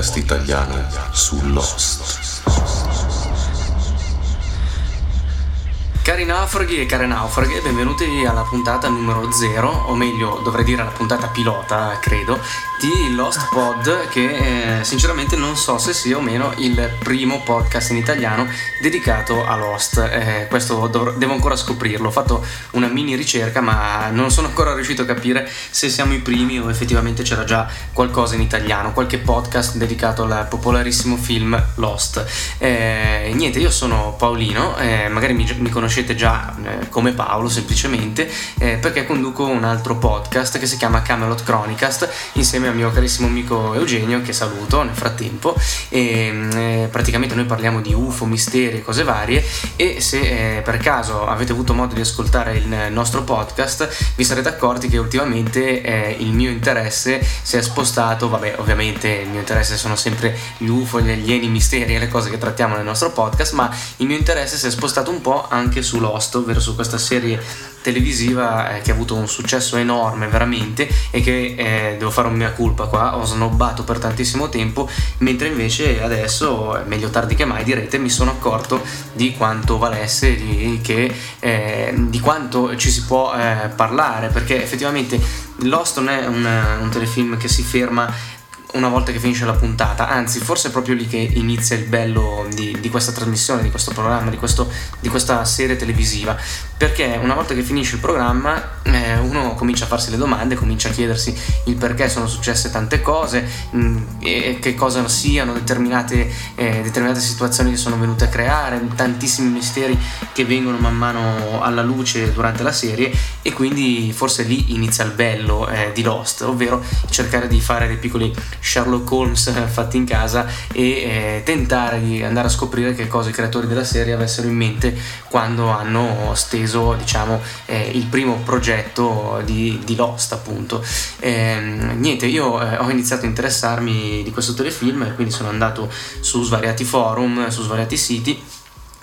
Podcast italiano su Lost. Cari naufraghi e care naufraghe, benvenuti alla puntata numero 0, o meglio dovrei dire alla puntata pilota, credo, di Lost Pod, che eh, sinceramente non so se sia o meno il primo podcast in italiano dedicato a Lost. Eh, questo dov- devo ancora scoprirlo. Ho fatto una mini ricerca, ma non sono ancora riuscito a capire se siamo i primi o effettivamente c'era già qualcosa in italiano, qualche podcast dedicato al popolarissimo film Lost. Eh, niente, io sono Paolino, eh, magari mi, mi, conoscete già eh, come Paolo semplicemente, eh, perché conduco un altro podcast che si chiama Camelot Chronicast insieme al mio carissimo amico Eugenio, che saluto nel frattempo. E, praticamente noi parliamo di UFO, misteri e cose varie e se eh, per caso avete avuto modo di ascoltare il nostro podcast vi sarete accorti che ultimamente eh, il mio interesse si è spostato, vabbè ovviamente il mio interesse sono sempre gli UFO, gli alieni, i misteri e le cose che trattiamo nel nostro podcast, ma il mio interesse si è spostato un po' anche su Lost, ovvero su questa serie televisiva eh, che ha avuto un successo enorme veramente e che eh, devo fare un mia colpa qua ho snobbato per tantissimo tempo mentre invece adesso meglio tardi che mai direte mi sono accorto di quanto valesse di, che, eh, di quanto ci si può eh, parlare perché effettivamente Lost non è un, un telefilm che si ferma una volta che finisce la puntata, anzi forse è proprio lì che inizia il bello di, di questa trasmissione, di questo programma, di, questo, di, questa serie televisiva, perché una volta che finisce il programma eh, uno comincia a farsi le domande, comincia a chiedersi il perché sono successe tante cose mh, mm, e che cosa siano determinate, eh, determinate situazioni che sono venute a creare, tantissimi misteri che vengono man mano alla luce durante la serie e quindi forse lì inizia il bello eh, di Lost, ovvero cercare di fare dei piccoli Sherlock Holmes fatti in casa e eh, tentare di andare a scoprire che cosa i creatori della serie avessero in mente quando hanno steso diciamo eh, il primo progetto di, di Lost appunto. Eh, niente io eh, ho iniziato a interessarmi di questo telefilm quindi sono andato su svariati forum su svariati siti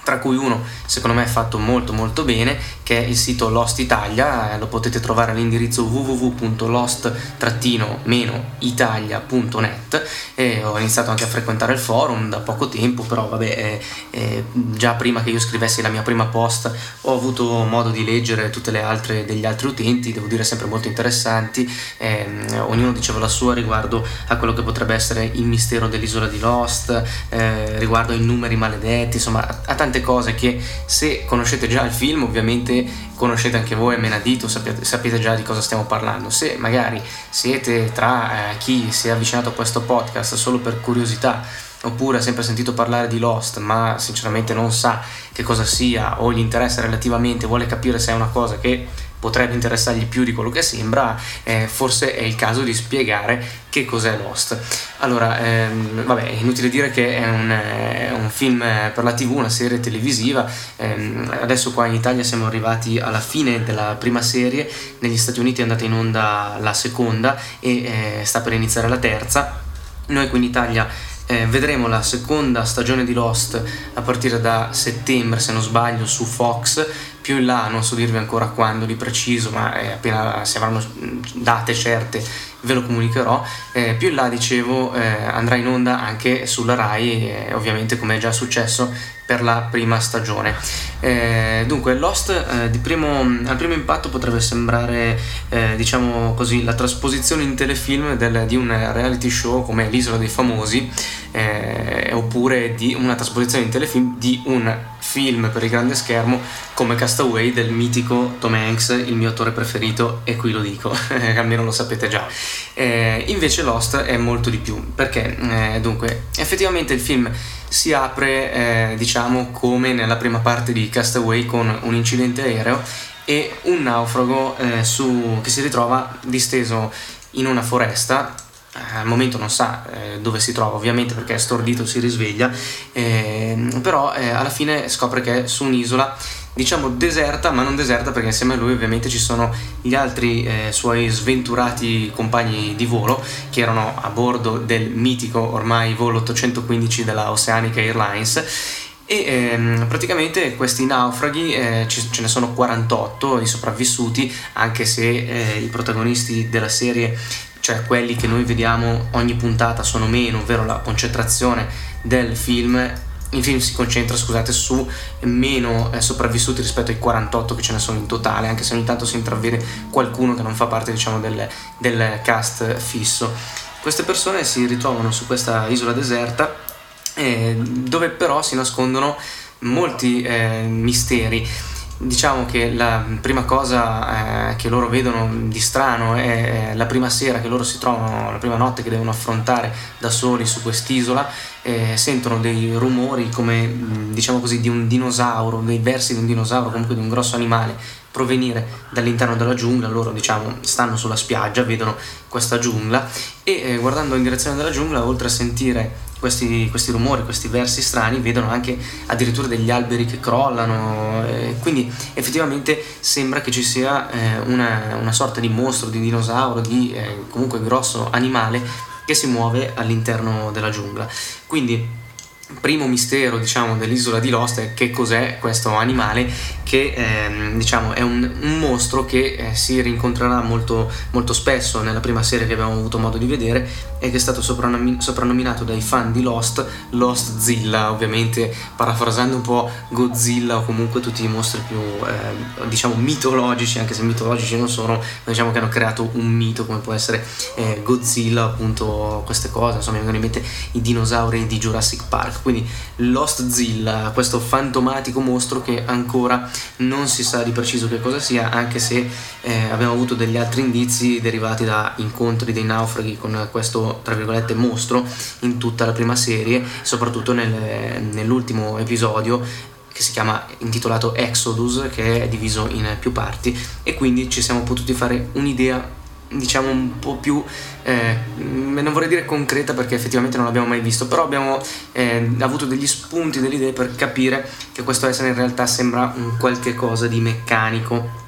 tra cui uno secondo me è fatto molto molto bene che è il sito Lost Italia, eh, lo potete trovare all'indirizzo www.lost-italia.net e ho iniziato anche a frequentare il forum da poco tempo, però vabbè, eh, eh, già prima che io scrivessi la mia prima post ho avuto modo di leggere tutte le altre degli altri utenti, devo dire sempre molto interessanti, ehm, ognuno diceva la sua riguardo a quello che potrebbe essere il mistero dell'isola di Lost, eh, riguardo ai numeri maledetti, insomma a, a tante cose che se conoscete già il film ovviamente conoscete anche voi a menadito, sapete, sapete già di cosa stiamo parlando. Se magari siete tra eh, chi si è avvicinato a questo podcast solo per curiosità oppure ha sempre sentito parlare di Lost ma sinceramente non sa che cosa sia o gli interessa relativamente, vuole capire se è una cosa che potrebbe interessargli più di quello che sembra, eh, forse è il caso di spiegare che cos'è Lost. Allora, ehm, vabbè, è inutile dire che è un, è un, film per la TV, una serie televisiva. Ehm, adesso qua in Italia siamo arrivati alla fine della prima serie, negli Stati Uniti è andata in onda la seconda e eh, sta per iniziare la terza. Noi qui in Italia eh, vedremo la seconda stagione di Lost a partire da settembre, se non sbaglio, su Fox. Più in là, non so dirvi ancora quando di preciso, ma eh, appena si avranno date certe ve lo comunicherò. Eh, più in là, dicevo, eh, andrà in onda anche sulla Rai, ovviamente come è già successo per la prima stagione. Eh, dunque, Lost eh, primo, al primo impatto potrebbe sembrare, eh, diciamo così, la trasposizione in telefilm del, di un reality show come L'Isola dei Famosi, eh, oppure di una trasposizione in telefilm di un film per il grande schermo come Castaway del mitico Tom Hanks, il mio attore preferito, e qui lo dico, almeno lo sapete già. Eh, invece Lost è molto di più, perché eh, dunque, effettivamente il film si apre, eh, diciamo, come nella prima parte di Castaway con un incidente aereo e un naufrago eh, su, che si ritrova disteso in una foresta al momento non sa eh, dove si trova ovviamente perché è stordito si risveglia eh, però eh, alla fine scopre che è su un'isola diciamo deserta ma non deserta perché insieme a lui ovviamente ci sono gli altri eh, suoi sventurati compagni di volo che erano a bordo del mitico ormai volo 815 della Oceanic Airlines. E ehm, praticamente questi naufraghi eh, ce ne sono 48 i sopravvissuti anche se eh, i protagonisti della serie cioè quelli che noi vediamo ogni puntata sono meno, ovvero la concentrazione del film il film si concentra, scusate, su meno eh, sopravvissuti rispetto ai 48 che ce ne sono in totale, anche se ogni tanto si intravede qualcuno che non fa parte, diciamo, del, del cast fisso. Queste persone si ritrovano su questa isola deserta eh, dove però si nascondono molti eh, misteri Diciamo che la prima cosa eh, che loro vedono di strano è la prima sera che loro si trovano, la prima notte che devono affrontare da soli su quest'isola, eh, sentono dei rumori come diciamo così di un dinosauro, dei versi di un dinosauro, comunque di un grosso animale provenire dall'interno della giungla, loro diciamo stanno sulla spiaggia, vedono questa giungla e eh, guardando in direzione della giungla, oltre a sentire questi, questi, rumori, questi versi strani, vedono anche addirittura degli alberi che crollano, eh, quindi effettivamente sembra che ci sia eh, una, una, sorta di mostro, di dinosauro, di eh, comunque grosso animale che si muove all'interno della giungla. Quindi primo mistero diciamo dell'isola di Lost è che cos'è questo animale che ehm, diciamo è un, un, mostro che eh, si rincontrerà molto, molto spesso nella prima serie che abbiamo avuto modo di vedere e che è stato soprannomi- soprannominato dai fan di Lost Lost Zilla ovviamente parafrasando un po' Godzilla o comunque tutti i mostri più eh, diciamo mitologici anche se mitologici non sono diciamo che hanno creato un mito come può essere eh, Godzilla appunto queste cose insomma mi vengono in mente i dinosauri di Jurassic Park. Quindi Lost Zilla, questo fantomatico mostro che ancora non si sa di preciso che cosa sia, anche se eh, abbiamo avuto degli altri indizi derivati da incontri dei naufraghi con questo, tra virgolette, mostro in tutta la prima serie, soprattutto nel, nell'ultimo episodio che si chiama intitolato Exodus, che è diviso in più parti. E quindi ci siamo potuti fare un'idea diciamo un po' più eh, non vorrei dire concreta perché effettivamente non l'abbiamo mai visto però abbiamo eh, avuto degli spunti delle idee per capire che questo essere in realtà sembra un qualche cosa di meccanico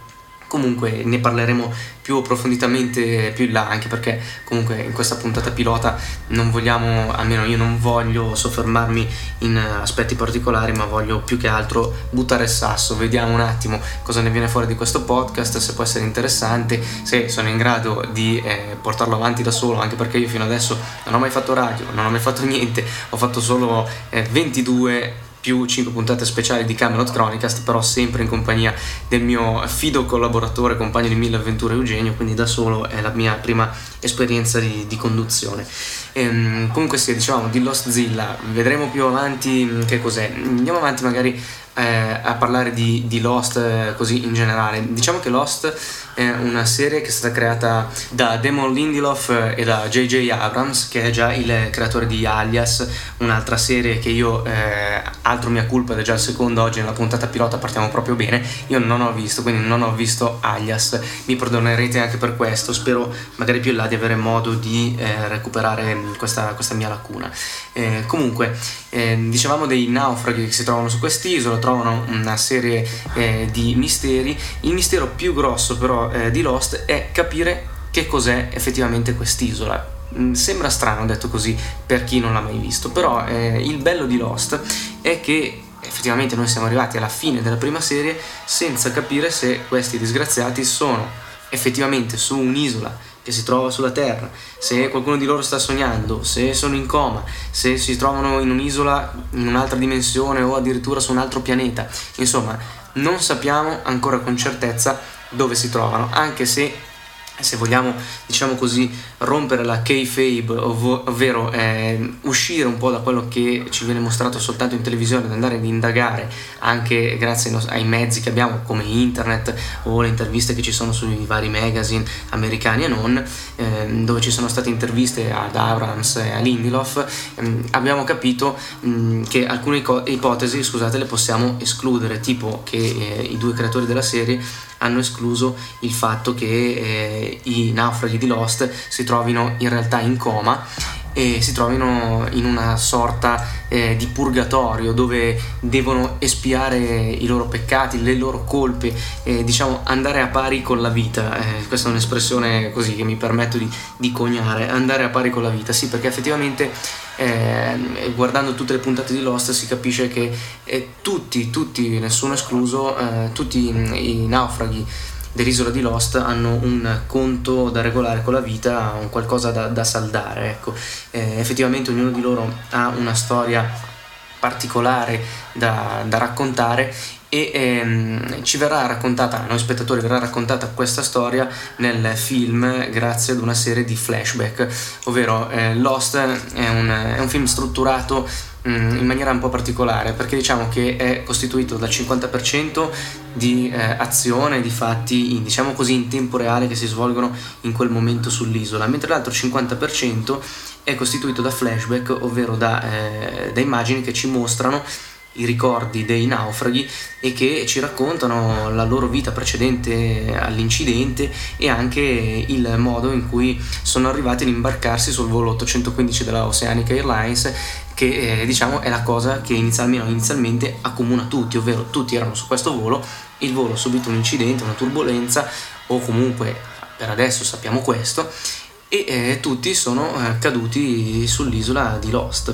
comunque ne parleremo più approfonditamente più in là anche perché comunque in questa puntata pilota non vogliamo almeno io non voglio soffermarmi in aspetti particolari ma voglio più che altro buttare il sasso. Vediamo un attimo cosa ne viene fuori di questo podcast se può essere interessante se sono in grado di eh, portarlo avanti da solo anche perché io fino adesso non ho mai fatto radio non ho mai fatto niente ho fatto solo eh, 22 più 5 puntate speciali di Camelot Chronicast, però sempre in compagnia del mio fido collaboratore, compagno di mille avventure Eugenio, quindi da solo è la mia prima esperienza di, di conduzione. Ehm, comunque sì, dicevamo di Lost Zilla, vedremo più avanti mm, che cos'è. Andiamo avanti magari eh, a parlare di, di Lost eh, così in generale. Diciamo che Lost è una serie che è stata creata da Damon Lindelof e da J.J. Abrams, che è già il creatore di Alias, un'altra serie che io, eh, altro mia colpa ed è già il secondo oggi nella puntata pilota, partiamo proprio bene, io non ho visto, quindi non ho visto Alias, mi perdonerete anche per questo, spero magari più in là di avere modo di eh, recuperare questa, questa, mia lacuna. Eh, comunque, eh, dicevamo dei naufraghi che si trovano su quest'isola, trovano una serie eh, di misteri, il mistero più grosso però eh, di Lost è capire che cos'è effettivamente quest'isola. Mm, sembra strano detto così per chi non l'ha mai visto, però eh, il bello di Lost è che effettivamente noi siamo arrivati alla fine della prima serie senza capire se questi disgraziati sono effettivamente su un'isola che si trova sulla Terra, se qualcuno di loro sta sognando, se sono in coma, se si trovano in un'isola in un'altra dimensione o addirittura su un altro pianeta. Insomma, non sappiamo ancora con certezza dove si trovano, anche se se vogliamo diciamo così rompere la kayfabe ov- ovvero eh, uscire un po' da quello che ci viene mostrato soltanto in televisione ed andare ad indagare anche grazie ai, nos- ai, mezzi che abbiamo come internet o le interviste che ci sono sui vari magazine americani e non eh, dove ci sono state interviste ad Abrams e a Lindelof ehm, abbiamo capito mh, che alcune co- ipotesi scusate le possiamo escludere tipo che eh, i due creatori della serie hanno escluso il fatto che eh, i naufraghi di Lost si trovino in realtà in coma e si trovino in una sorta eh, di purgatorio dove devono espiare i loro peccati, le loro colpe, eh, diciamo andare a pari con la vita. Eh, questa è un'espressione così che mi permetto di, di coniare, andare a pari con la vita, sì, perché effettivamente eh, guardando tutte le puntate di Lost si capisce che eh, tutti, tutti, nessuno escluso, eh, tutti i naufraghi dell'isola di Lost hanno un conto da regolare con la vita, un qualcosa da, da saldare. Ecco. Eh, effettivamente ognuno di loro ha una storia particolare da, da raccontare e ehm, ci verrà raccontata, a noi spettatori verrà raccontata questa storia nel film grazie ad una serie di flashback, ovvero eh, Lost è un, è un film strutturato mm, in maniera un po' particolare perché diciamo che è costituito dal 50% di eh, azione, di fatti in, diciamo così in tempo reale che si svolgono in quel momento sull'isola, mentre l'altro 50% è costituito da flashback, ovvero da, eh, da immagini che ci mostrano i ricordi dei naufraghi e che ci raccontano la loro vita precedente all'incidente e anche il modo in cui sono arrivati ad imbarcarsi sul volo 815 della Oceanic Airlines che eh, diciamo è la cosa che inizialmente, inizialmente accomuna tutti, ovvero tutti erano su questo volo, il volo ha subito un incidente, una turbolenza o comunque per adesso sappiamo questo e eh, tutti sono eh, caduti sull'isola di Lost.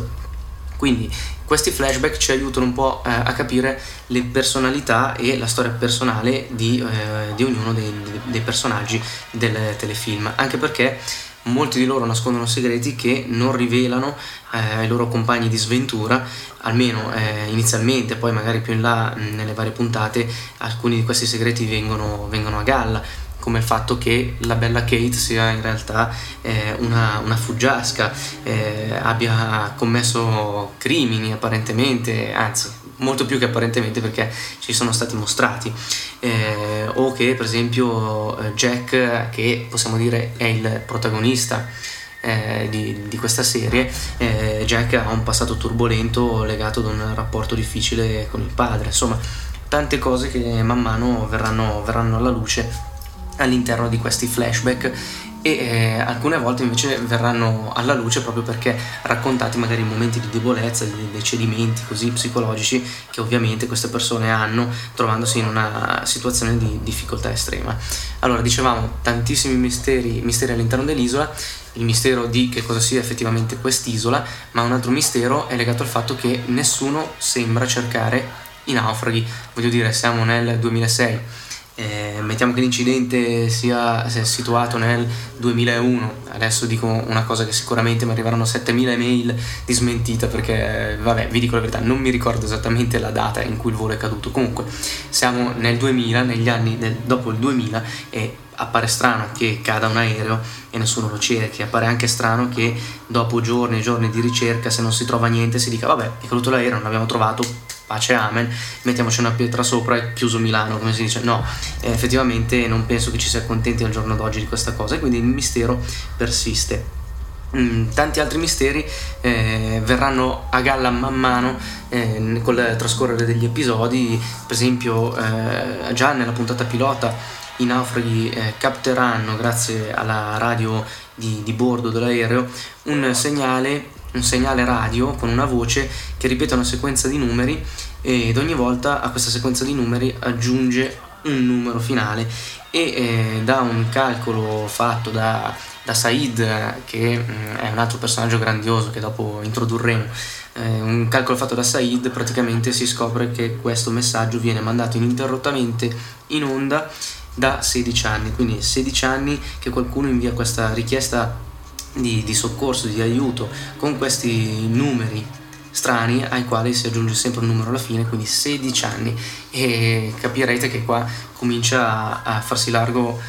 Quindi questi flashback ci aiutano un po' eh, a capire le personalità e la storia personale di, eh, di ognuno dei, dei, personaggi del telefilm, anche perché molti di loro nascondono segreti che non rivelano eh, ai loro compagni di sventura, almeno eh, inizialmente, poi magari più in là nelle varie puntate alcuni di questi segreti vengono, vengono a galla come il fatto che la bella Kate sia in realtà eh, una, una, fuggiasca, eh, abbia commesso crimini apparentemente, anzi molto più che apparentemente perché ci sono stati mostrati, eh, o che per esempio eh, Jack, che possiamo dire è il protagonista, eh, di, di, questa serie, eh, Jack ha un passato turbolento legato ad un rapporto difficile con il padre, insomma tante cose che man mano verranno, verranno alla luce all'interno di questi flashback e eh, alcune volte invece verranno alla luce proprio perché raccontati magari in momenti di debolezza, di, dei cedimenti così psicologici che ovviamente queste persone hanno trovandosi in una situazione di difficoltà estrema. Allora dicevamo tantissimi misteri, misteri all'interno dell'isola, il mistero di che cosa sia effettivamente quest'isola, ma un altro mistero è legato al fatto che nessuno sembra cercare i naufraghi, voglio dire siamo nel 2006 eh, mettiamo che l'incidente sia, sia, situato nel 2001, adesso dico una cosa che sicuramente mi arriveranno 7000 email di smentita perché, vabbè, vi dico la verità, non mi ricordo esattamente la data in cui il volo è caduto. Comunque, siamo nel 2000, negli anni del, dopo il 2000 e appare strano che cada un aereo e nessuno lo cerchi, appare anche strano che dopo giorni e giorni di ricerca se non si trova niente si dica vabbè è caduto l'aereo, non l'abbiamo trovato, pace amen, mettiamoci una pietra sopra e chiuso Milano, come si dice. No, eh, effettivamente non penso che ci si accontenti al giorno d'oggi di questa cosa e quindi il mistero persiste. Mm, tanti altri misteri eh, verranno a galla man mano eh, col trascorrere degli episodi, per esempio eh, già nella puntata pilota i naufraghi eh, capteranno grazie alla radio di, di bordo dell'aereo un segnale un segnale radio con una voce che ripete una sequenza di numeri ed ogni volta a questa sequenza di numeri aggiunge un numero finale. E eh, da un calcolo fatto da, da Said che mh, mm, è un altro personaggio grandioso che dopo introdurremo eh, un calcolo fatto da Said praticamente si scopre che questo messaggio viene mandato ininterrottamente in onda da 16 anni. Quindi 16 anni che qualcuno invia questa richiesta di, di soccorso, di aiuto con questi numeri strani ai quali si aggiunge sempre un numero alla fine, quindi 16 anni e capirete che qua comincia a, a farsi largo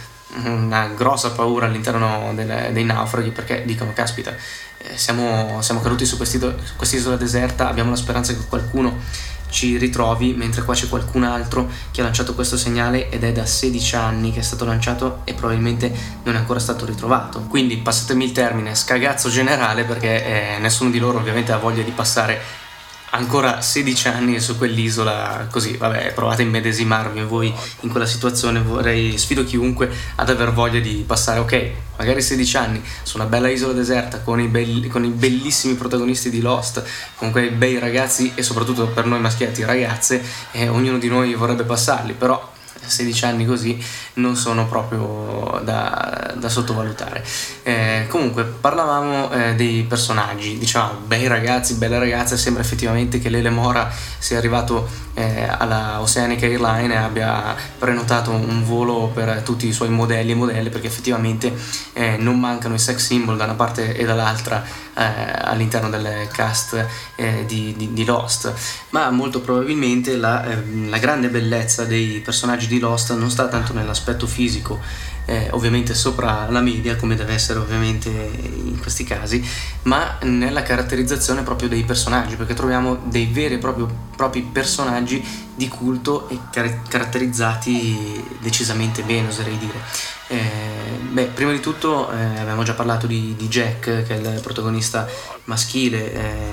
una grossa paura all'interno del, dei naufraghi perché dicono caspita eh, siamo, siamo caduti su quest'isola deserta, abbiamo la speranza che qualcuno ci ritrovi, mentre qua c'è qualcun altro che ha lanciato questo segnale ed è da 16 anni che è stato lanciato e probabilmente non è ancora stato ritrovato. Quindi passatemi il termine scagazzo generale perché eh, nessuno di loro ovviamente ha voglia di passare ancora 16 anni su quell'isola così, vabbè, provate a immedesimarvi voi in quella situazione, vorrei, sfido chiunque ad aver voglia di passare, ok, magari 16 anni su una bella isola deserta con i, belli, con i bellissimi protagonisti di Lost, con quei bei ragazzi e soprattutto per noi maschietti ragazze, eh, ognuno di noi vorrebbe passarli, però 16 anni così non sono proprio da, da sottovalutare. Eh, comunque, parlavamo eh, dei personaggi, diciamo, bei ragazzi, belle ragazze, sembra effettivamente che Lele Mora sia arrivato eh, alla Oceanic Airline e abbia prenotato un volo per tutti i suoi modelli e modelle, perché effettivamente eh, non mancano i sex symbol da una parte e dall'altra eh, all'interno del cast eh, di, di, di, Lost, ma molto probabilmente la, la grande bellezza dei personaggi di Lost non sta tanto nell'aspetto fisico eh, ovviamente sopra la media come deve essere ovviamente in questi casi ma nella caratterizzazione proprio dei personaggi perché troviamo dei veri e proprio, propri personaggi di culto e car- caratterizzati decisamente bene oserei dire. Eh, beh, prima di tutto eh, abbiamo già parlato di, di, Jack che è il protagonista maschile eh,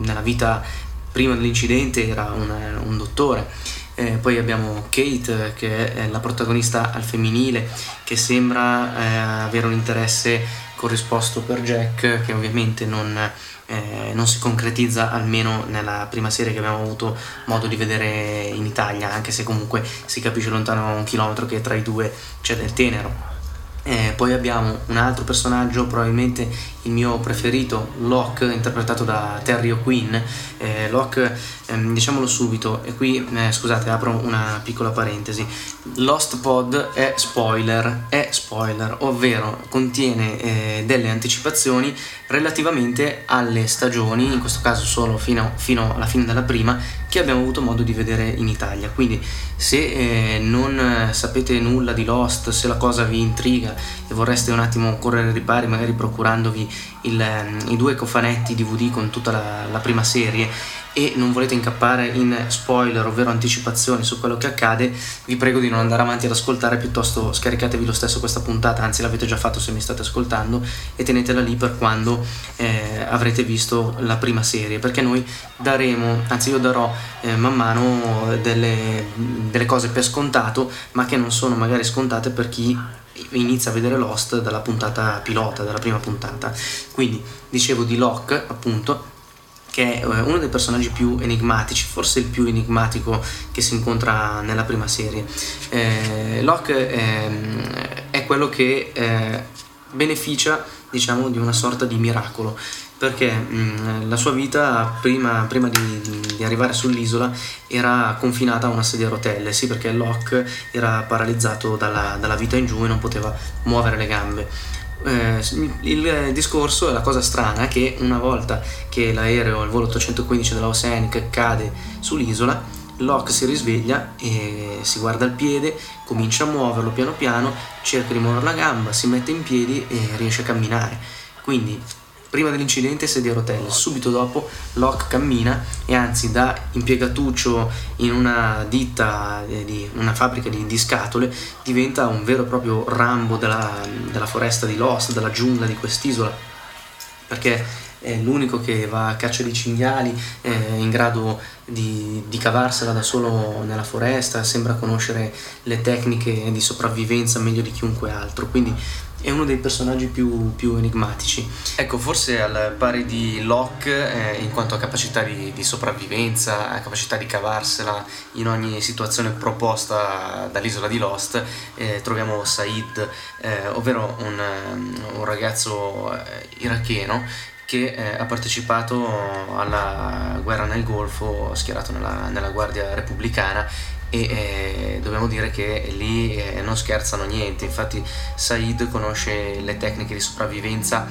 nella vita prima dell'incidente era un, un dottore eh, poi abbiamo Kate che è la protagonista al femminile che sembra eh, avere un interesse corrisposto per Jack che ovviamente non, eh, non, si concretizza almeno nella prima serie che abbiamo avuto modo di vedere in Italia anche se comunque si capisce lontano un chilometro che tra i due c'è del tenero. Eh, poi abbiamo un altro personaggio, probabilmente il mio preferito, Locke, interpretato da Terry O'Quinn. Eh, Locke, ehm, diciamolo subito, e qui eh, scusate, apro una piccola parentesi. Lost Pod è spoiler, è spoiler, ovvero contiene eh, delle anticipazioni relativamente alle stagioni, in questo caso solo fino, fino alla fine della prima, che abbiamo avuto modo di vedere in Italia. Quindi se eh, non sapete nulla di Lost, se la cosa vi intriga e vorreste un attimo correre ai ripari, magari procurandovi il, ehm, i due cofanetti DVD con tutta la, la prima serie e non volete incappare in spoiler, ovvero anticipazioni su quello che accade, vi prego di non andare avanti ad ascoltare, piuttosto scaricatevi lo stesso questa puntata, anzi l'avete già fatto se mi state ascoltando, e tenetela lì per quando eh, avrete visto la prima serie, perché noi daremo, anzi io darò eh, man mano delle, delle cose per scontato, ma che non sono magari scontate per chi inizia a vedere Lost dalla puntata pilota, dalla prima puntata. Quindi dicevo di Locke, appunto, che è eh, uno dei personaggi più enigmatici, forse il più enigmatico che si incontra nella prima serie. Eh, Locke è, è, quello che eh, beneficia, diciamo, di una sorta di miracolo, perché mh, la sua vita prima, prima di, di, arrivare sull'isola era confinata a una sedia a rotelle, sì perché Locke era paralizzato dalla, dalla vita in giù e non poteva muovere le gambe eh, il discorso è la cosa strana che una volta che l'aereo, il volo 815 della Oceanic cade sull'isola, Locke si risveglia e si guarda il piede, comincia a muoverlo piano piano, cerca di muovere la gamba, si mette in piedi e riesce a camminare. Quindi Prima dell'incidente sedia a rotelle, subito dopo Locke cammina e anzi da impiegatuccio in una ditta, eh, di una fabbrica di, di, scatole, diventa un vero e proprio Rambo della, della foresta di Lost, della giungla di quest'isola, perché è l'unico che va a caccia di cinghiali, è in grado di, di, cavarsela da solo nella foresta, sembra conoscere le tecniche di sopravvivenza meglio di chiunque altro, quindi è uno dei personaggi più, più enigmatici. Ecco, forse al pari di Locke, eh, in quanto a capacità di, di, sopravvivenza, a capacità di cavarsela in ogni situazione proposta dall'isola di Lost, eh, troviamo Said, eh, ovvero un, un ragazzo eh, iracheno che eh, ha partecipato alla guerra nel Golfo, schierato nella, nella Guardia Repubblicana e eh, dobbiamo dire che lì eh, non scherzano niente, infatti Said conosce le tecniche di sopravvivenza.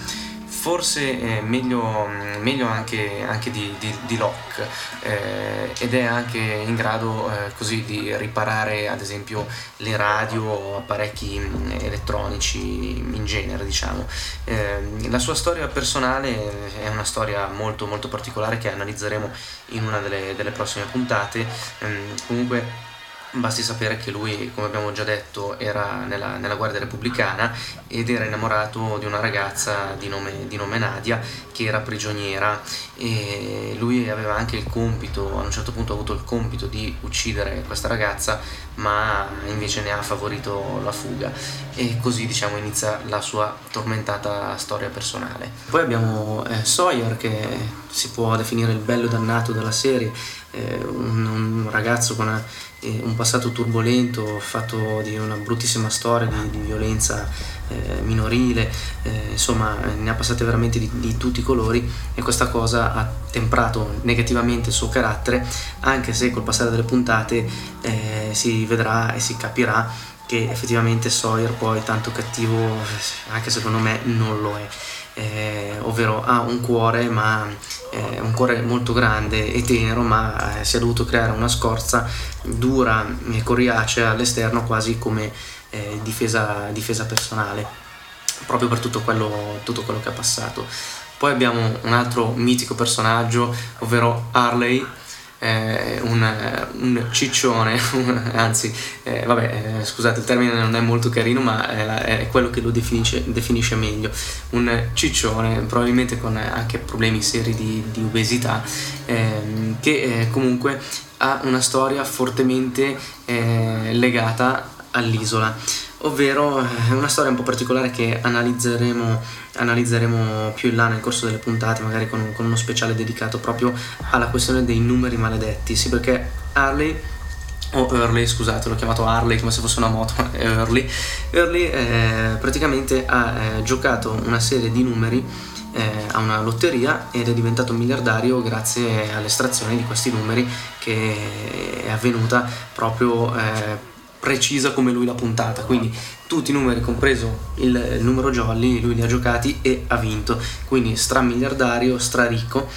Forse eh, meglio, meglio, anche, anche di, di, di, Locke eh, ed è anche in grado eh, così di riparare ad esempio le radio o apparecchi mm, elettronici in genere diciamo. Eh, la sua storia personale è una storia molto molto particolare che analizzeremo in una delle, delle prossime puntate. Ehm, comunque Basti sapere che lui, come abbiamo già detto, era nella, nella, Guardia Repubblicana ed era innamorato di una ragazza di nome, di nome, Nadia che era prigioniera. E lui aveva anche il compito, a un certo punto ha avuto il compito di uccidere questa ragazza ma invece ne ha favorito la fuga. E così diciamo inizia la sua tormentata storia personale. Poi abbiamo eh, Sawyer che si può definire il bello dannato della serie, eh, un, un ragazzo con eh, un passato turbolento fatto di una bruttissima storia di, di violenza eh, minorile, eh, insomma ne ha passate veramente di, di, tutti i colori e questa cosa ha temprato negativamente il suo carattere, anche se col passare delle puntate eh, si vedrà e si capirà che effettivamente Sawyer poi tanto cattivo, anche secondo me, non lo è. Eh, ovvero ha un cuore ma eh, un cuore molto grande e tenero ma eh, si è dovuto creare una scorza dura e coriacea all'esterno quasi come eh, difesa, difesa, personale, proprio per tutto quello, tutto quello che ha passato. Poi abbiamo un altro mitico personaggio, ovvero Harley, eh, un, un, ciccione, anzi, eh, vabbè, eh, scusate, il termine non è molto carino, ma è, la, è quello che lo definisce, definisce, meglio. Un ciccione, probabilmente con anche problemi seri di, di obesità, ehm, che eh, comunque ha una storia fortemente eh, legata all'isola, ovvero eh, una storia un po' particolare che analizzeremo, analizzeremo più in là nel corso delle puntate, magari con, con uno speciale dedicato proprio alla questione dei numeri maledetti, sì perché Harley o Early, scusate, l'ho chiamato Harley come se fosse una moto, ma è Early. Early eh, praticamente ha eh, giocato una serie di numeri eh, a una lotteria ed è diventato miliardario grazie all'estrazione di questi numeri che è avvenuta proprio eh, precisa come lui l'ha puntata, quindi tutti i numeri, compreso il, il numero jolly, lui li ha giocati e ha vinto, quindi stramiliardario, straricco.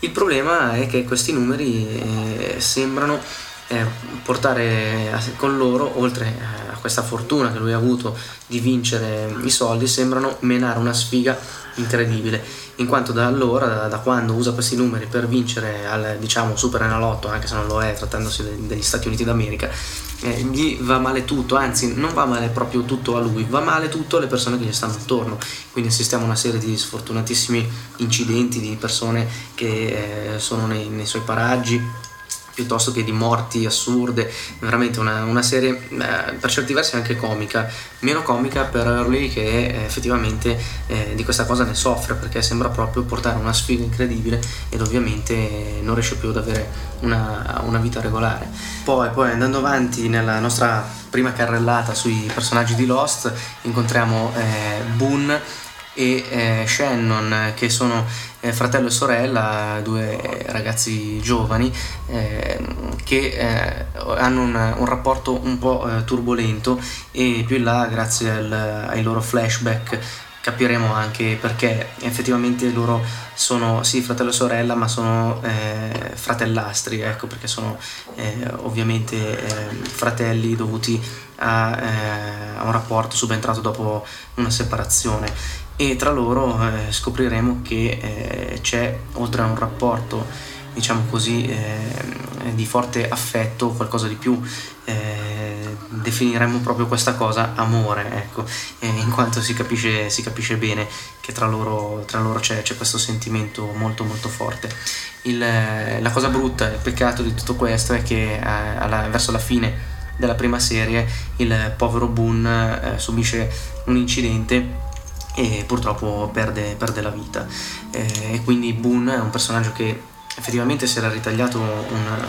Il problema è che questi numeri eh, sembrano eh, portare con loro, oltre eh, a questa fortuna che lui ha avuto di vincere i soldi, sembrano menare una sfiga incredibile, in quanto da allora, da, da quando usa questi numeri per vincere al diciamo Super Enalotto, anche se non lo è trattandosi degli Stati Uniti d'America, eh, gli va male tutto, anzi non va male proprio tutto a lui, va male tutto alle persone che gli stanno attorno, quindi assistiamo a una serie di sfortunatissimi incidenti di persone che eh, sono nei, nei suoi paraggi piuttosto che di morti assurde, veramente una, una serie eh, per certi versi anche comica, meno comica per Early che eh, effettivamente eh, di questa cosa ne soffre perché sembra proprio portare una sfiga incredibile ed ovviamente non riesce più ad avere una, una vita regolare. Poi, poi andando avanti nella nostra prima carrellata sui personaggi di Lost incontriamo eh, Boone e eh, Shannon che sono eh, fratello e sorella, due ragazzi giovani eh, che eh, hanno un, un, rapporto un po' eh, turbolento e più in là grazie al, ai loro flashback capiremo anche perché effettivamente loro sono sì fratello e sorella ma sono eh, fratellastri ecco perché sono ovviamente fratelli dovuti a, a, un rapporto subentrato dopo una separazione e tra loro eh, scopriremo che eh, c'è oltre a un rapporto diciamo così eh, di forte affetto qualcosa di più eh, definiremmo proprio questa cosa amore ecco eh, in quanto si capisce, si capisce bene che tra loro, tra loro c'è, c'è, questo sentimento molto molto forte. Il, la cosa brutta il peccato di tutto questo è che eh, alla, verso la fine della prima serie il povero Boone subisce un incidente e purtroppo perde, perde la vita. Eh, e quindi Boone è un personaggio che effettivamente si era ritagliato un,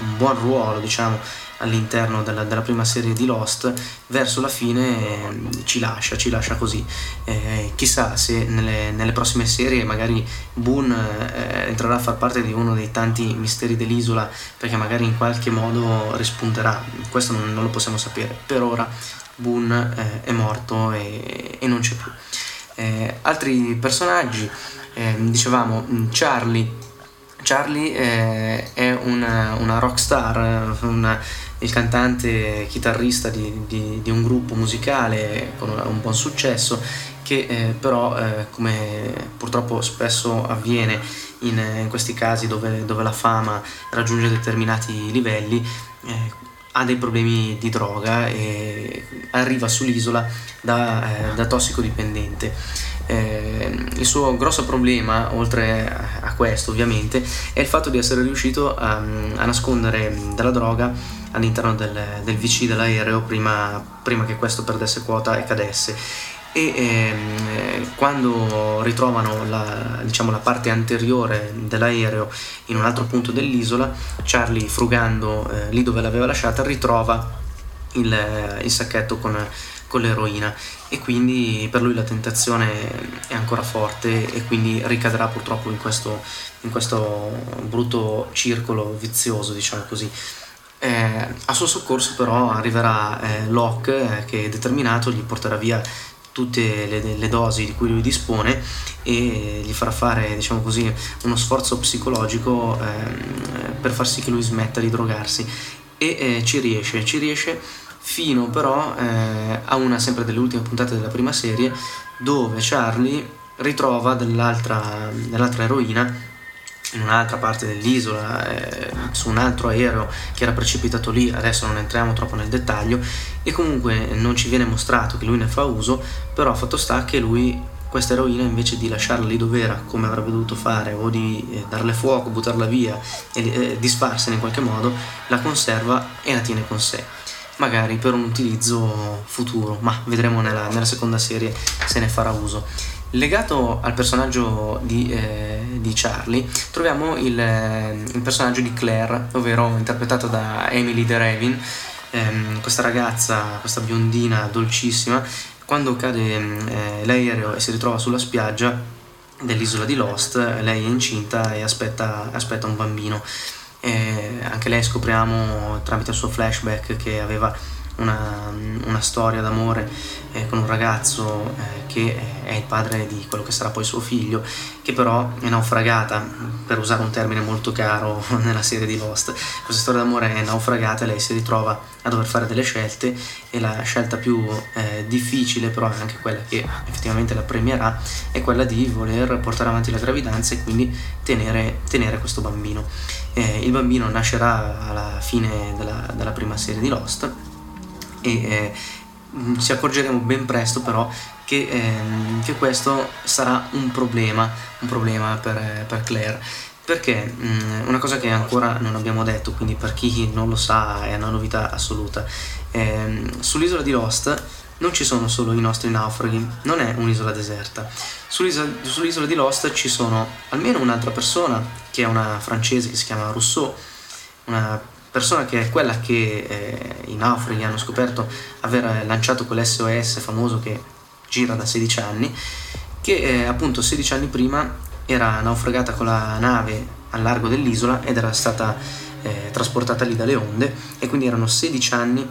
un buon ruolo, diciamo, all'interno della, della, prima serie di Lost, verso la fine eh, ci lascia, ci lascia così. Eh, chissà se nelle, nelle, prossime serie magari Boone eh, entrerà a far parte di uno dei tanti misteri dell'isola, perché magari in qualche modo rispunterà, questo non, non lo possiamo sapere. Per ora Boone eh, è morto e, e non c'è più. Eh, altri personaggi, eh, dicevamo mm, Charlie. Charlie eh, è una, una rockstar, una, il cantante chitarrista di, di, di, un gruppo musicale con un buon successo che eh, però eh, come purtroppo spesso avviene in, in questi casi dove, dove, la fama raggiunge determinati livelli eh, ha dei problemi di droga e arriva sull'isola da, eh, da tossicodipendente. Eh, il suo grosso problema, oltre a questo ovviamente, è il fatto di essere riuscito a, a nascondere della droga all'interno del, del VC dell'aereo prima, prima, che questo perdesse quota e cadesse. E ehm, quando ritrovano la, diciamo, la, parte anteriore dell'aereo in un altro punto dell'isola, Charlie frugando eh, lì dove l'aveva lasciata ritrova il, il sacchetto con, con, l'eroina e quindi per lui la tentazione è ancora forte e quindi ricadrà purtroppo in questo, in questo brutto circolo vizioso, diciamo così. Eh, a suo soccorso però arriverà eh, Locke eh, che determinato gli porterà via tutte le, le, dosi di cui lui dispone e gli farà fare diciamo così uno sforzo psicologico eh, per far sì che lui smetta di drogarsi. E eh, ci riesce, ci riesce fino però eh, a una sempre delle ultime puntate della prima serie dove Charlie ritrova dell'altra, dell'altra eroina in un'altra parte dell'isola, eh, su un altro aereo che era precipitato lì, adesso non entriamo troppo nel dettaglio, e comunque non ci viene mostrato che lui ne fa uso, però fatto sta che lui questa eroina invece di lasciarla lì dove era come avrebbe dovuto fare o di eh, darle fuoco, buttarla via e eh, disfarsene in qualche modo, la conserva e la tiene con sé magari per un utilizzo futuro, ma vedremo nella, nella seconda serie se ne farà uso. Legato al personaggio di, eh, di Charlie troviamo il, eh, il, personaggio di Claire, ovvero interpretato da Emily De Revin, ehm, questa ragazza, questa biondina dolcissima, quando cade eh, l'aereo e si ritrova sulla spiaggia dell'isola di Lost, lei è incinta e aspetta, aspetta un bambino. anche lei scopriamo tramite il suo flashback che aveva una, una storia d'amore eh, con un ragazzo eh, che è il padre di quello che sarà poi suo figlio, che però è naufragata, per usare un termine molto caro nella serie di Lost. Questa storia d'amore è naufragata e lei si ritrova a dover fare delle scelte e la scelta più eh, difficile, però è anche quella che effettivamente la premierà, è quella di voler portare avanti la gravidanza e quindi tenere, tenere questo bambino. Eh, il bambino nascerà alla fine della, della prima serie di Lost e eh, mm, ci accorgeremo ben presto però che, ehm, che, questo sarà un problema, un problema per, per Claire. Perché mh, mm, una cosa che ancora non abbiamo detto, quindi per chi non lo sa è una novità assoluta, ehm, sull'isola di Lost non ci sono solo i nostri naufraghi, non è un'isola deserta. Sull'isola, sull'isola di Lost ci sono almeno un'altra persona, che è una francese che si chiama Rousseau, una persona che è quella che eh, i naufraghi hanno scoperto aver lanciato quell'SOS famoso che gira da 16 anni, che eh, appunto 16 anni prima era naufragata con la nave al largo dell'isola ed era stata eh, trasportata lì dalle onde e quindi erano 16 anni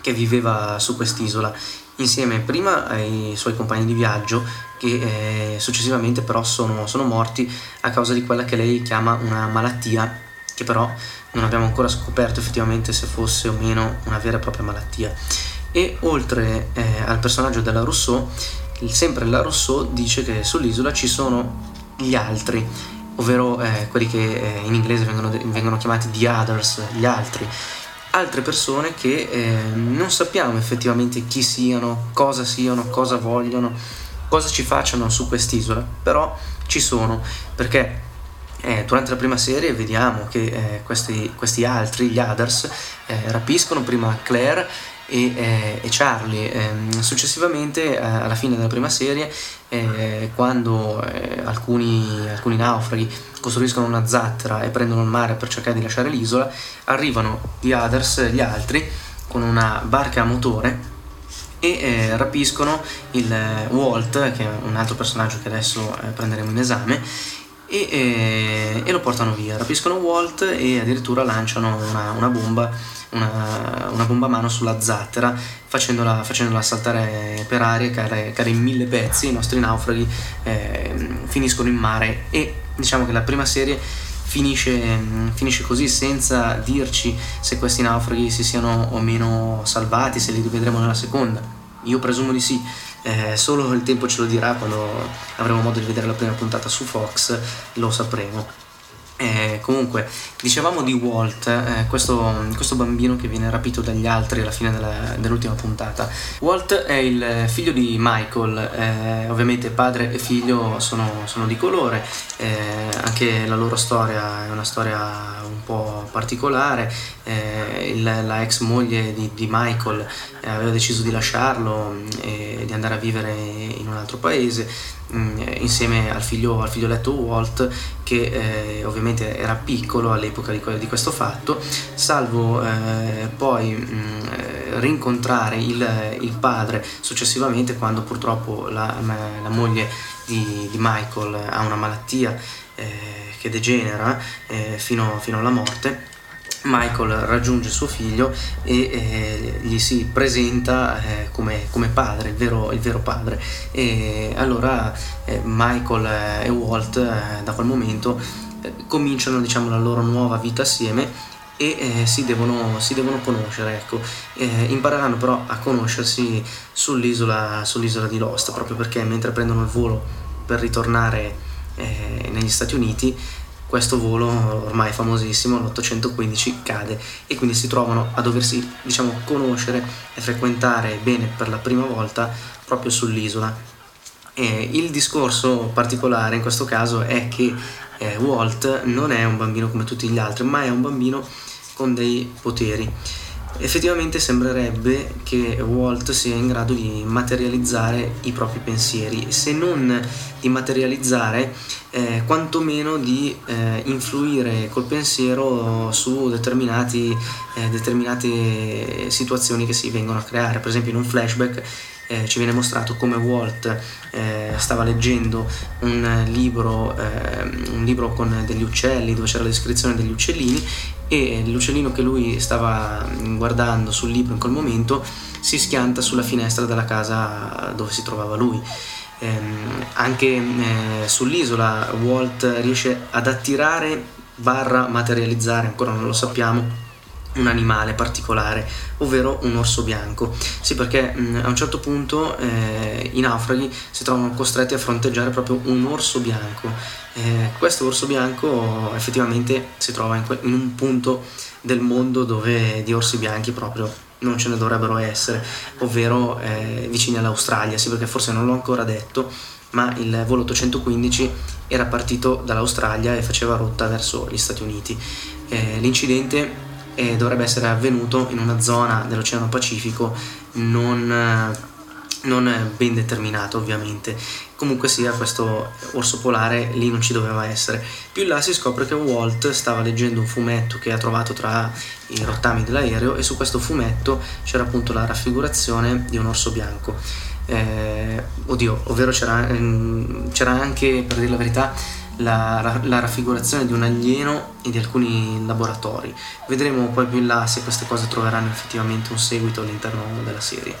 che viveva su quest'isola insieme prima ai suoi compagni di viaggio che eh, successivamente però sono, sono morti a causa di quella che lei chiama una malattia che però non abbiamo ancora scoperto effettivamente se fosse o meno una vera e propria malattia. E oltre eh, al personaggio della Rousseau, sempre la Rousseau dice che sull'isola ci sono gli altri, ovvero eh, quelli che eh, in inglese vengono, vengono, chiamati the others, gli altri, altre persone che eh, non sappiamo effettivamente chi siano, cosa siano, cosa vogliono, cosa ci facciano su quest'isola, però ci sono, perché eh, durante la prima serie vediamo che eh, questi, questi, altri, gli others, eh, rapiscono prima Claire e, eh, e Charlie. Ehm, successivamente, eh, alla fine della prima serie, quando alcuni, alcuni naufraghi costruiscono una zattera e prendono il mare per cercare di lasciare l'isola, arrivano gli others, gli altri, con una barca a motore e eh, rapiscono il Walt, che è un altro personaggio che adesso eh, prenderemo in esame, e, e, e, lo portano via. Rapiscono Walt e addirittura lanciano una, una bomba, una, una, bomba a mano sulla zattera, facendola, facendola saltare per aria, cade, cade, in mille pezzi. I nostri naufraghi eh, finiscono in mare e diciamo che la prima serie finisce, finisce, così senza dirci se questi naufraghi si siano o meno salvati, se li rivedremo nella seconda. Io presumo di sì, eh, solo il tempo ce lo dirà quando avremo modo di vedere la prima puntata su Fox, lo sapremo. Eh, comunque, dicevamo di Walt, eh, questo, questo, bambino che viene rapito dagli altri alla fine della, dell'ultima puntata. Walt è il figlio di Michael, eh, ovviamente padre e figlio sono, sono di colore, eh, anche la loro storia è una storia un po' particolare. Eh, il, la ex moglie di, di Michael eh, aveva deciso di lasciarlo mm, e di andare a vivere in un altro paese insieme al, figlio, al figlioletto Walt che eh, ovviamente era piccolo all'epoca di, di questo fatto, salvo eh, poi mh, mm, rincontrare il, il, padre successivamente quando purtroppo la, la moglie di, di, Michael ha una malattia eh, che degenera eh, fino, fino alla morte Michael raggiunge suo figlio e eh, gli si presenta eh, come, come, padre, il vero, il vero, padre. E allora eh, Michael e Walt eh, da quel momento eh, cominciano diciamo, la loro nuova vita assieme e eh, si, devono, si, devono, conoscere, ecco. impareranno però a conoscersi sull'isola, sull'isola, di Lost, proprio perché mentre prendono il volo per ritornare negli Stati Uniti questo volo ormai famosissimo, l'815, cade e quindi si trovano a doversi diciamo conoscere e frequentare bene per la prima volta proprio sull'isola. E il discorso particolare in questo caso è che eh, Walt non è un bambino come tutti gli altri, ma è un bambino con dei poteri effettivamente sembrerebbe che Walt sia in grado di materializzare i propri pensieri, se non di materializzare, eh, quantomeno di eh, influire col pensiero su eh, determinate situazioni che si vengono a creare. Per esempio in un flashback eh, ci viene mostrato come Walt eh, stava leggendo un libro, eh, un libro con degli uccelli dove c'era la descrizione degli uccellini e l'uccellino che lui stava guardando sul libro in quel momento si schianta sulla finestra della casa dove si trovava lui. Eh, anche eh, sull'isola Walt riesce ad attirare barra materializzare, ancora non lo sappiamo, un animale particolare, ovvero un orso bianco. Sì, perché mh, a un certo punto eh, i naufraghi si trovano costretti a fronteggiare proprio un orso bianco. Eh, questo orso bianco effettivamente si trova in, que- in, un punto del mondo dove di orsi bianchi proprio non ce ne dovrebbero essere, ovvero eh, vicini all'Australia, sì, perché forse non l'ho ancora detto, ma il volo 815 era partito dall'Australia e faceva rotta verso gli Stati Uniti. Eh, l'incidente e dovrebbe essere avvenuto in una zona dell'Oceano Pacifico non, non ben determinata ovviamente. Comunque sia questo orso polare lì non ci doveva essere. Più in là si scopre che Walt stava leggendo un fumetto che ha trovato tra i rottami dell'aereo e su questo fumetto c'era appunto la raffigurazione di un orso bianco. Eh, oddio, ovvero c'era, ehm, c'era anche, per dire la verità, la, la, raffigurazione di un alieno e di alcuni laboratori. Vedremo poi più in là se queste cose troveranno effettivamente un seguito all'interno della serie.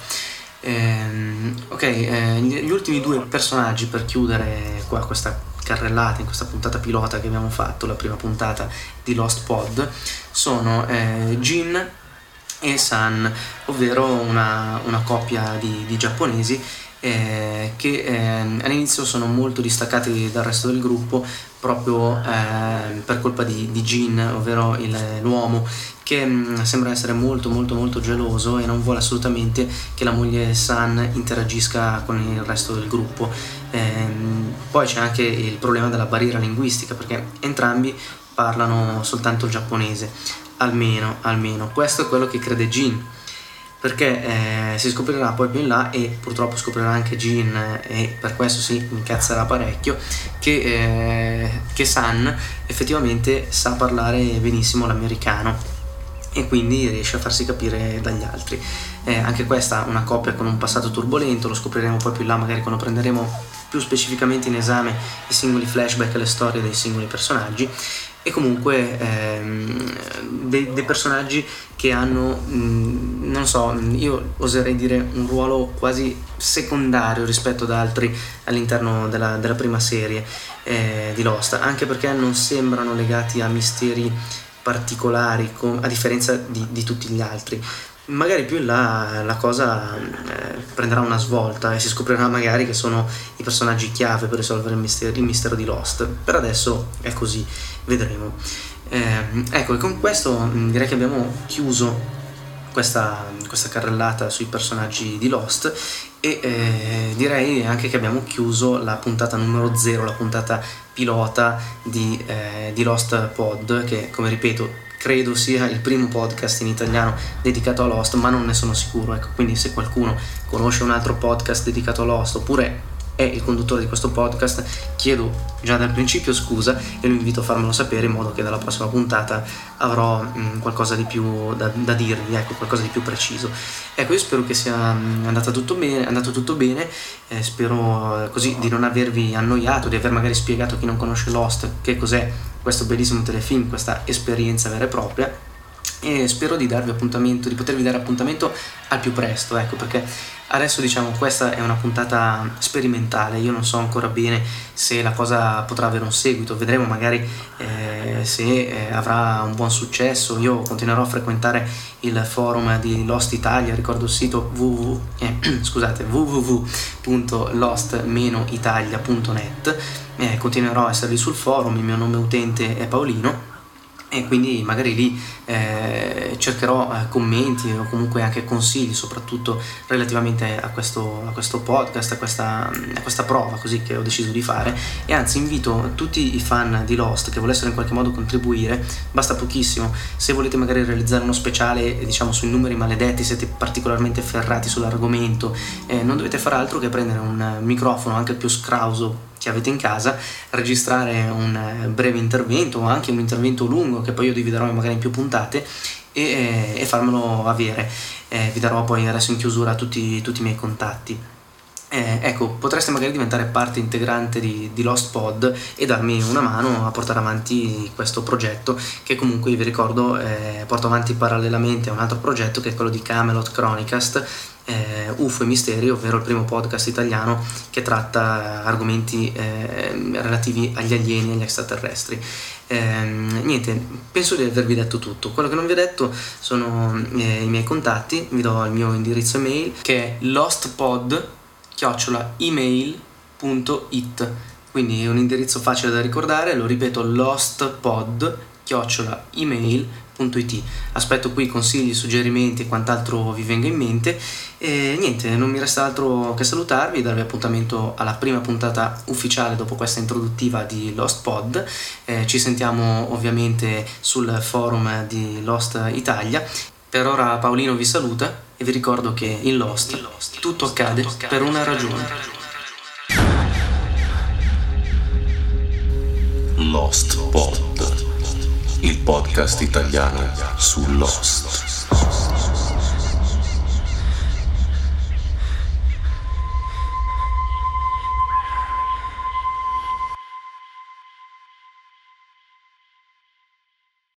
Ehm, ok, eh, gli ultimi due personaggi per chiudere qua questa carrellata, in questa puntata pilota che abbiamo fatto, la prima puntata di Lost Pod, sono eh, Jin e San, ovvero una, una coppia di, di giapponesi eh, che eh, all'inizio sono molto distaccati dal resto del gruppo proprio eh, per colpa di, di Jin, ovvero il, l'uomo che mh, mm, sembra essere molto molto molto geloso e non vuole assolutamente che la moglie San interagisca con il resto del gruppo. Ehm, poi c'è anche il problema della barriera linguistica perché entrambi parlano soltanto il giapponese, almeno, almeno. Questo è quello che crede Jin perché eh, si scoprirà poi più in là e purtroppo scoprirà anche Jin e per questo si incazzerà parecchio che, eh, che San effettivamente sa parlare benissimo l'americano e quindi riesce a farsi capire dagli altri. Eh, anche questa è una coppia con un passato turbolento, lo scopriremo poi più in là magari quando prenderemo più specificamente in esame i singoli flashback e le storie dei singoli personaggi e comunque ehm, dei, dei, personaggi che hanno, mh, non so, io oserei dire un ruolo quasi secondario rispetto ad altri all'interno della, della prima serie eh, di Lost, anche perché non sembrano legati a misteri particolari, com- a differenza di, di tutti gli altri. Magari più in là la cosa eh, prenderà una svolta e si scoprirà magari che sono i personaggi chiave per risolvere il mistero, il mistero di Lost. Per adesso è così, vedremo. Eh, ecco, e con questo mm, direi che abbiamo chiuso questa, questa carrellata sui personaggi di Lost e eh, direi anche che abbiamo chiuso la puntata numero 0, la puntata pilota di, eh, di Lost Pod, che come ripeto credo sia il primo podcast in italiano dedicato a Lost, ma non ne sono sicuro. Ecco, quindi se qualcuno conosce un altro podcast dedicato a Lost oppure è il conduttore di questo podcast, chiedo già dal principio scusa e lo invito a farmelo sapere in modo che dalla prossima puntata avrò mh, mm, qualcosa di più da, da, dirvi, ecco, qualcosa di più preciso. Ecco, io spero che sia mm, andato tutto bene, andato tutto bene. Eh, spero eh, così di non avervi annoiato, di aver magari spiegato a chi non conosce Lost che cos'è questo bellissimo telefilm, questa esperienza vera e propria e spero di darvi appuntamento, di potervi dare appuntamento al più presto, ecco perché adesso diciamo questa è una puntata sperimentale, io non so ancora bene se la cosa potrà avere un seguito, vedremo magari eh, se eh, avrà un buon successo, io continuerò a frequentare il forum di Lost Italia, ricordo il sito www, eh, scusate, www.lost-italia.net, eh, continuerò a essere lì sul forum, il mio nome utente è Paolino e quindi magari lì eh, cercherò eh, commenti o comunque anche consigli soprattutto relativamente a questo, a questo podcast, a questa, a questa, prova così che ho deciso di fare. E anzi invito tutti i fan di Lost che volessero in qualche modo contribuire, basta pochissimo, se volete magari realizzare uno speciale diciamo sui numeri maledetti, siete particolarmente ferrati sull'argomento, eh, non dovete fare altro che prendere un microfono anche più scrauso che avete in casa, registrare un eh, breve intervento o anche un intervento lungo che poi io dividerò magari in più puntate e, eh, e farmelo avere. Eh, vi darò poi adesso in chiusura tutti, tutti i miei contatti. Eh, ecco, potreste magari diventare parte integrante di, di, Lost Pod e darmi una mano a portare avanti questo progetto che comunque vi ricordo eh, porto avanti parallelamente a un altro progetto che è quello di Camelot Chronicast eh, UFO e Misteri, ovvero il primo podcast italiano che tratta argomenti eh, relativi agli alieni e agli extraterrestri. Eh, niente, penso di avervi detto tutto. Quello che non vi ho detto sono eh, i miei contatti, vi do il mio indirizzo email che è lostpod.email.it quindi è un indirizzo facile da ricordare, lo ripeto lostpod.email.it www.it. Aspetto qui consigli, suggerimenti e quant'altro vi venga in mente. E niente, non mi resta altro che salutarvi, darvi appuntamento alla prima puntata ufficiale dopo questa introduttiva di Lost Pod. Eh, ci sentiamo ovviamente sul forum di Lost Italia. Per ora Paolino vi saluta e vi ricordo che in Lost, in Lost tutto, accade tutto accade per una ragione. Lost Pod il podcast italiano su Lost.